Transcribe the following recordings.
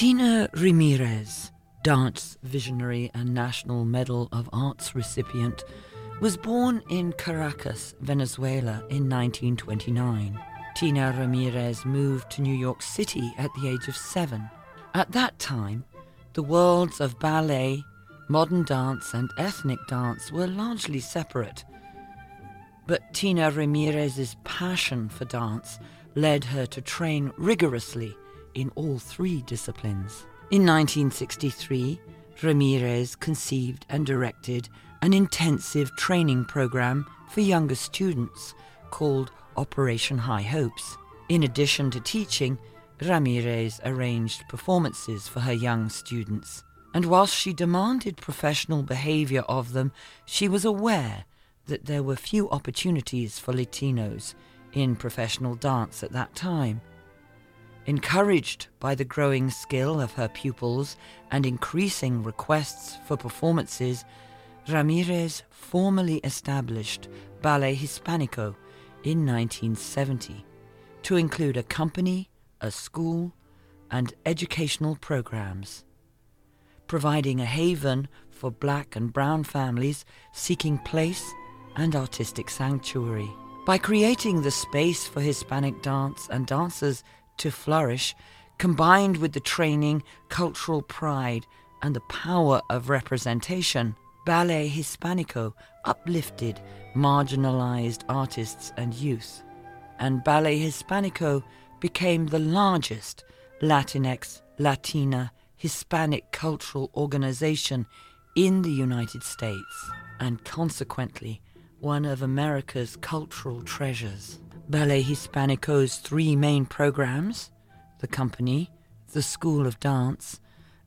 Tina Ramirez, dance visionary and National Medal of Arts recipient, was born in Caracas, Venezuela in 1929. Tina Ramirez moved to New York City at the age of seven. At that time, the worlds of ballet, modern dance, and ethnic dance were largely separate. But Tina Ramirez's passion for dance led her to train rigorously in all three disciplines. In 1963, Ramirez conceived and directed an intensive training program for younger students called Operation High Hopes. In addition to teaching, Ramirez arranged performances for her young students. And whilst she demanded professional behavior of them, she was aware that there were few opportunities for Latinos in professional dance at that time. Encouraged by the growing skill of her pupils and increasing requests for performances, Ramirez formally established Ballet Hispanico in 1970 to include a company, a school, and educational programs, providing a haven for black and brown families seeking place and artistic sanctuary. By creating the space for Hispanic dance and dancers to flourish, combined with the training, cultural pride, and the power of representation, Ballet Hispanico uplifted marginalized artists and youth, and Ballet Hispanico became the largest Latinx, Latina, Hispanic cultural organization in the United States, and consequently one of America's cultural treasures. Ballet Hispanico's three main programs the company, the School of Dance,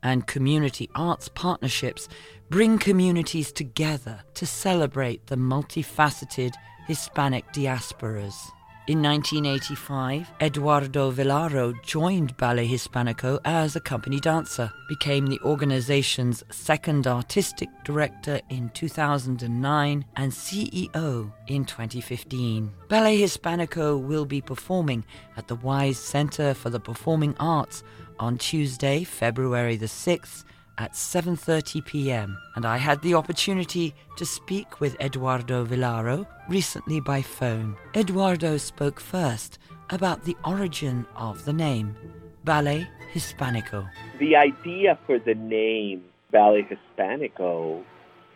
and community arts partnerships bring communities together to celebrate the multifaceted Hispanic diasporas. In 1985, Eduardo Vilaro joined Ballet Hispanico as a company dancer, became the organization's second artistic director in 2009 and CEO in 2015. Ballet Hispanico will be performing at the Weis Center for the Performing Arts on Tuesday, February the 6th at 7:30 p.m. and I had the opportunity to speak with Eduardo Vilaro recently by phone. Eduardo spoke first about the origin of the name Ballet Hispanico. The idea for the name Ballet Hispanico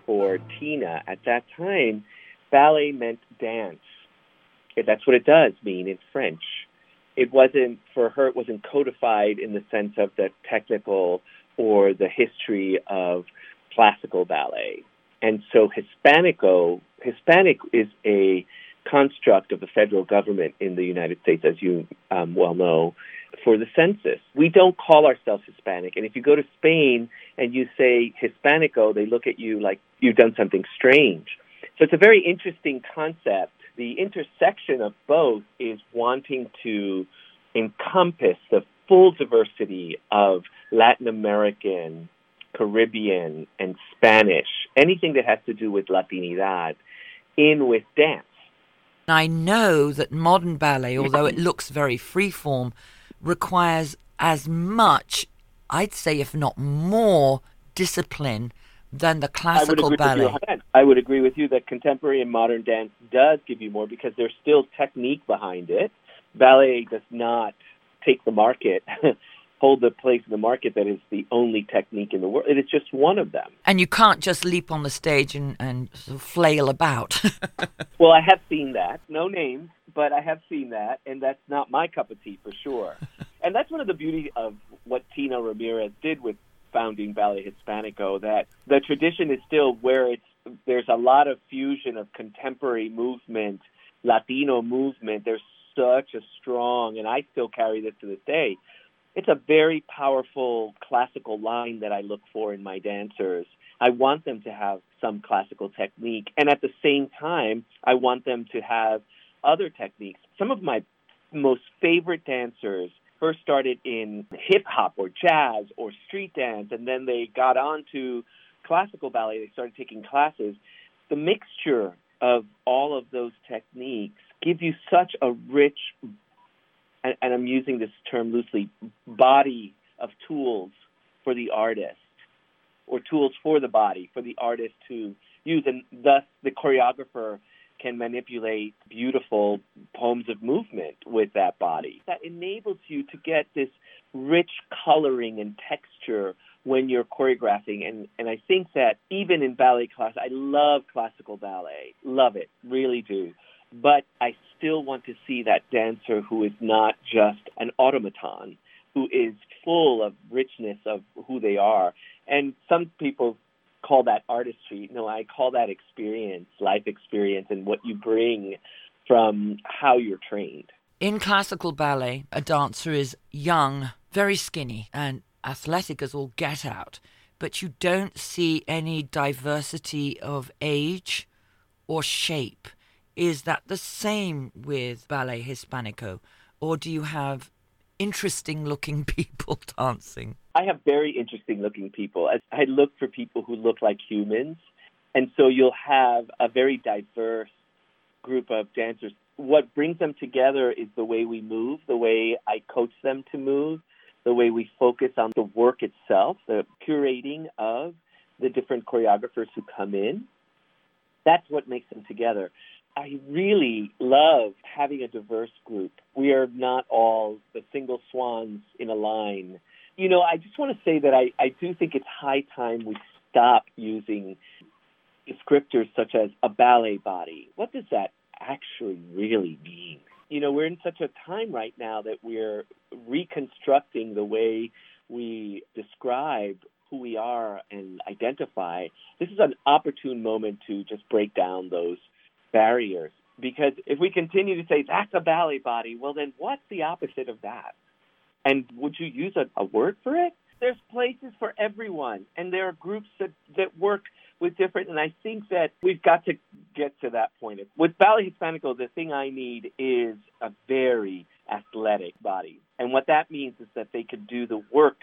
for Tina at that time, ballet meant dance. That's what it does mean in French. It wasn't for her. It wasn't codified in the sense of the technical or the history of classical ballet. And so Hispanico, Hispanic is a construct of the federal government in the United States, as you um, well know, for the census. We don't call ourselves Hispanic. And if you go to Spain and you say Hispanico, they look at you like you've done something strange. So it's a very interesting concept. The intersection of both is wanting to encompass the full diversity of Latin American, Caribbean, and Spanish, anything that has to do with Latinidad, in with dance. I know that modern ballet, although it looks very freeform, requires as much, I'd say, if not more, discipline than the classical I ballet. I would agree with you that contemporary and modern dance does give you more because there's still technique behind it. Ballet does not take the market, hold the place in the market that is the only technique in the world. It is just one of them. And you can't just leap on the stage and, and sort of flail about. well, I have seen that. No names, but I have seen that, and that's not my cup of tea for sure. and that's one of the beauty of what Tina Ramirez did with founding Ballet Hispanico, that the tradition is still where it's there's a lot of fusion of contemporary movement, Latino movement. There's such a strong, and I still carry this to this day. It's a very powerful classical line that I look for in my dancers. I want them to have some classical technique, and at the same time, I want them to have other techniques. Some of my most favorite dancers first started in hip hop or jazz or street dance, and then they got on to classical ballet. They started taking classes. The mixture of all of those techniques give you such a rich, and, and I'm using this term loosely, body of tools for the artist or tools for the body for the artist to use. And thus, the choreographer can manipulate beautiful poems of movement with that body. That enables you to get this rich coloring and texture when you're choreographing. And, and I think that even in ballet class, I love classical ballet, love it, really do. But I still want to see that dancer who is not just an automaton, who is full of richness of who they are. And some people call that artistry. No, I call that experience, life experience, and what you bring from how you're trained. In classical ballet, a dancer is young, very skinny, and athletic as all get out, but you don't see any diversity of age or shape. Is that the same with Ballet Hispanico? Or do you have interesting looking people dancing? I have very interesting looking people. I look for people who look like humans. And so you'll have a very diverse group of dancers. What brings them together is the way we move, the way I coach them to move, the way we focus on the work itself, the curating of the different choreographers who come in. That's what makes them together. I really love having a diverse group. We are not all the single swans in a line. You know, I just want to say that I, I do think it's high time we stop using descriptors such as a ballet body. What does that actually really mean? You know, we're in such a time right now that we're reconstructing the way we describe who we are and identify. This is an opportune moment to just break down those barriers. Because if we continue to say that's a ballet body, well, then what's the opposite of that? And would you use a, a word for it? There's places for everyone, and there are groups that, that work with different. And I think that we've got to get to that point. With Ballet Hispanico, the thing I need is a very athletic body. And what that means is that they could do the work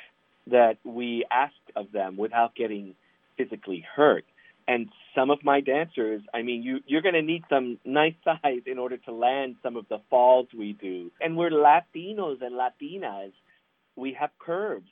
that we ask of them without getting physically hurt. And some of my dancers, I mean, you, you're going to need some nice size in order to land some of the falls we do. And we're Latinos and Latinas. We have curves.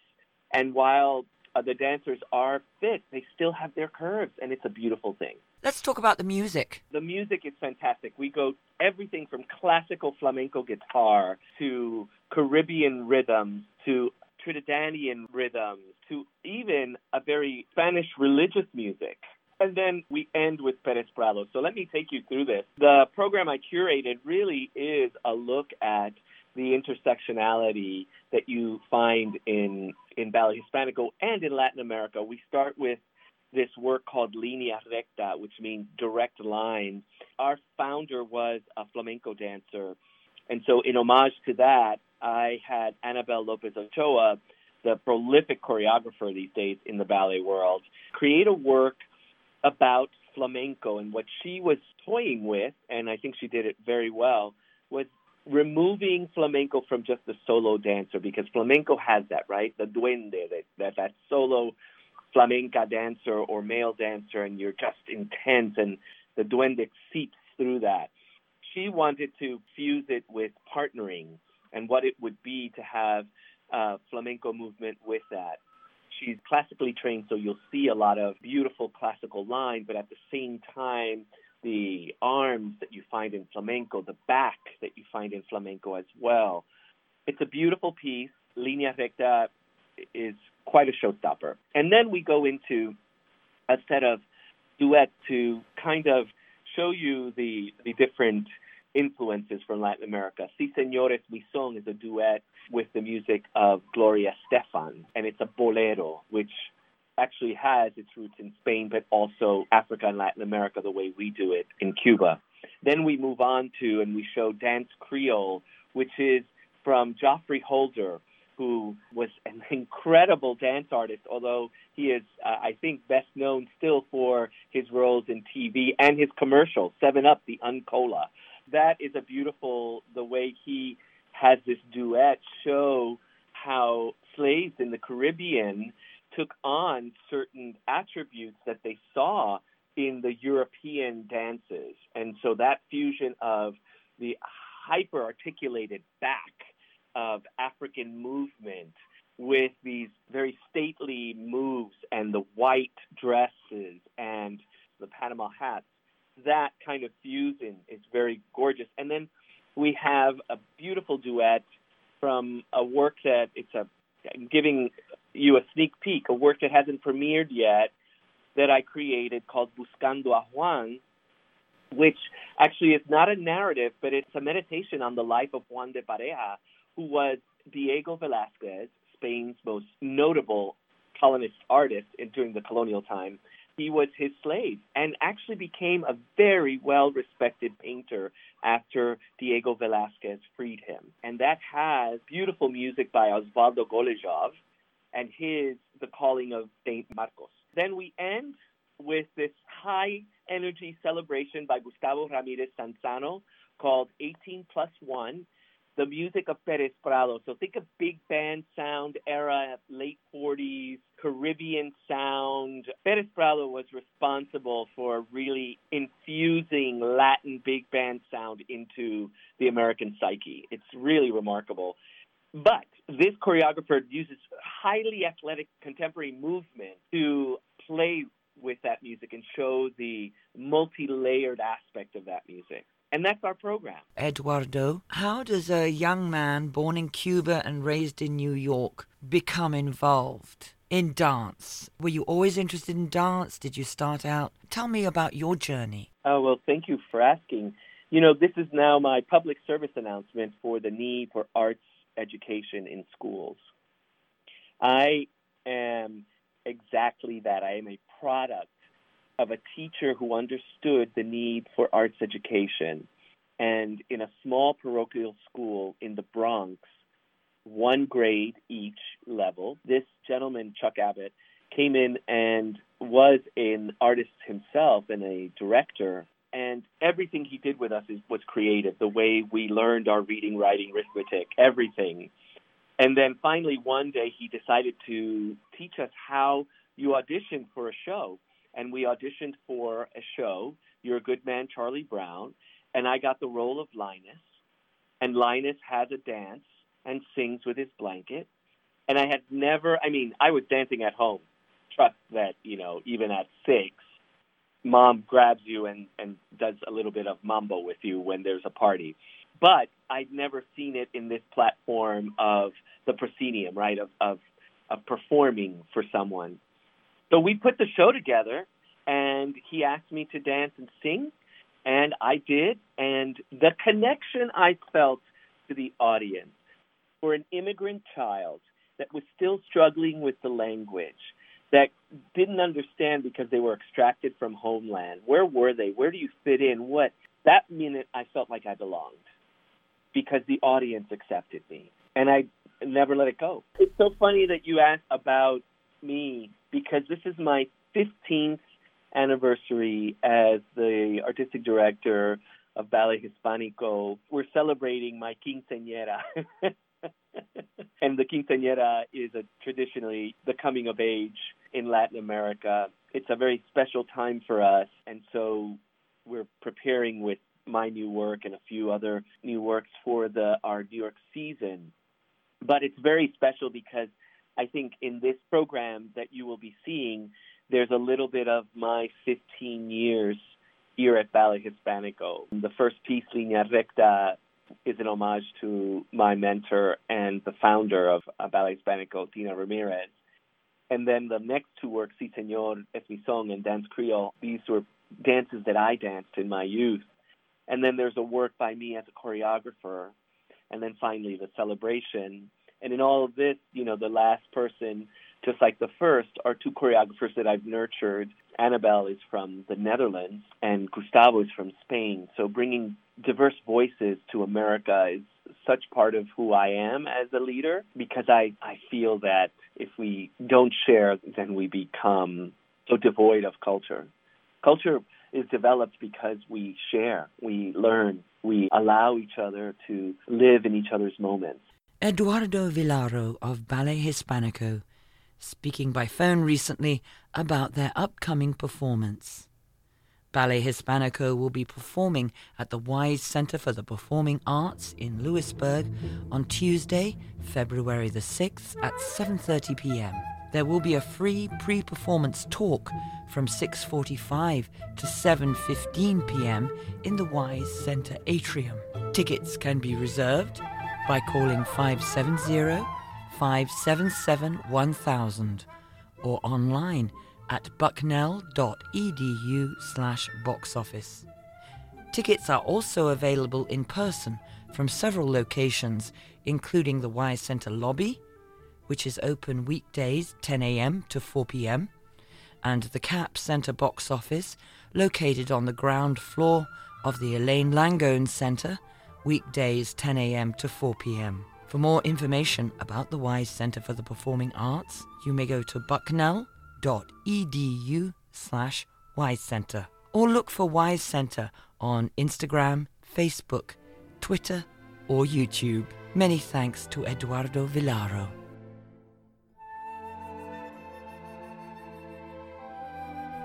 And while uh, the dancers are fit, they still have their curves, and it's a beautiful thing. Let's talk about the music. The music is fantastic. We go everything from classical flamenco guitar to Caribbean rhythms to Trinidadian rhythms to even a very Spanish religious music. And then we end with Perez Prado. So let me take you through this. The program I curated really is a look at the intersectionality that you find in in Ballet Hispanico and in Latin America. We start with this work called Línea Recta, which means direct line. Our founder was a flamenco dancer. And so, in homage to that, I had Annabelle Lopez Ochoa, the prolific choreographer these days in the ballet world, create a work about flamenco. And what she was toying with, and I think she did it very well, was removing flamenco from just the solo dancer because flamenco has that, right? The duende, that, that, that solo flamenca dancer or male dancer, and you're just intense, and the duende seeps through that. She wanted to fuse it with partnering and what it would be to have uh, flamenco movement with that. She's classically trained, so you'll see a lot of beautiful classical line, but at the same time, the arms that you find in flamenco, the back that you find in flamenco as well. It's a beautiful piece. Linea Recta is quite a showstopper. And then we go into a set of duets to kind of show you the, the different influences from Latin America. Si Señores, Mi Son is a duet with the music of Gloria Estefan, and it's a bolero, which actually has its roots in Spain, but also Africa and Latin America the way we do it in Cuba. Then we move on to and we show Danse Creole, which is from Geoffrey Holder, who was an incredible dance artist, although he is, uh, I think, best known still for his roles in TV and his commercial, 7 Up, the Uncola. That is a beautiful, the way he has this duet show how slaves in the Caribbean took on certain attributes that they saw in the European dances. And so that fusion of the hyper articulated back of African movement with these very stately moves and the white dresses and the Panama hats. That kind of fusion is very gorgeous. And then we have a beautiful duet from a work that it's a I'm giving you a sneak peek, a work that hasn't premiered yet that I created called Buscando a Juan, which actually is not a narrative, but it's a meditation on the life of Juan de Pareja, who was Diego Velázquez, Spain's most notable colonist artist in, during the colonial time. He was his slave and actually became a very well respected painter after Diego Velázquez freed him. And that has beautiful music by Osvaldo Golijov and his The Calling of Saint Marcos. Then we end with this high energy celebration by Gustavo Ramirez Sansano called 18 plus 1, the music of Perez Prado. So think of big band sound era, late 40s, Caribbean sound. Perez Prado was responsible for really infusing Latin big band sound into the American psyche. It's really remarkable. But this choreographer uses highly athletic contemporary movement to play with that music and show the multi layered aspect of that music. And that's our program. Eduardo, how does a young man born in Cuba and raised in New York become involved in dance? Were you always interested in dance? Did you start out? Tell me about your journey. Oh, well, thank you for asking. You know, this is now my public service announcement for the need for arts education in schools. I am exactly that. I am a product of a teacher who understood the need for arts education. And in a small parochial school in the Bronx, one grade each level, this gentleman, Chuck Abbott, came in and was an artist himself and a director. And everything he did with us is, was creative. The way we learned our reading, writing, arithmetic, everything. And then finally, one day, he decided to teach us how you audition for a show and we auditioned for a show, You're a Good Man, Charlie Brown, and I got the role of Linus. And Linus has a dance and sings with his blanket. And I had never, I mean, I was dancing at home. Trust that, you know, even at six, mom grabs you and, and does a little bit of mambo with you when there's a party. But I'd never seen it in this platform of the proscenium, right, of, of, of performing for someone. So we put the show together, and he asked me to dance and sing, and I did. And the connection I felt to the audience for an immigrant child that was still struggling with the language, that didn't understand because they were extracted from homeland. Where were they? Where do you fit in? What? That minute, I felt like I belonged because the audience accepted me, and I never let it go. It's so funny that you asked about me because this is my 15th anniversary as the artistic director of Ballet Hispanico. We're celebrating my quinceañera. and the quinceañera is a traditionally the coming of age in Latin America. It's a very special time for us, and so we're preparing with my new work and a few other new works for the our New York season. But it's very special because I think in this program that you will be seeing, there's a little bit of my 15 years here at Ballet Hispanico. The first piece, Linea Recta, is an homage to my mentor and the founder of Ballet Hispanico, Tina Ramirez. And then the next two works, Si Senor, Es Mi Son, and Danse Creole, these were dances that I danced in my youth. And then there's a work by me as a choreographer. And then finally, the celebration and in all of this, you know, the last person, just like the first, are two choreographers that I've nurtured. Annabelle is from the Netherlands, and Gustavo is from Spain. So bringing diverse voices to America is such part of who I am as a leader because I, I feel that if we don't share, then we become so devoid of culture. Culture is developed because we share, we learn, we allow each other to live in each other's moments. Eduardo Vilaro of Ballet Hispanico, speaking by phone recently about their upcoming performance. Ballet Hispanico will be performing at the Weis Center for the Performing Arts in Lewisburg on Tuesday, February the 6th at 7:30 p.m. There will be a free pre-performance talk from 6:45 to 7:15 p.m. in the Weis Center atrium. Tickets can be reserved by calling 570 577 1000 or online at bucknell.edu slash box office. Tickets are also available in person from several locations, including the Weis Center lobby, which is open weekdays 10 a.m. to 4 p.m., and the CAP Center box office, located on the ground floor of the Elaine Langone Center, weekdays 10 a.m. to 4 p.m. For more information about the Weis Center for the Performing Arts, you may go to bucknell.edu slash Weis Center or look for Weis Center on Instagram, Facebook, Twitter, or YouTube. Many thanks to Eduardo Vilaro.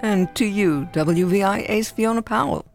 And to you, WVIA's Fiona Powell.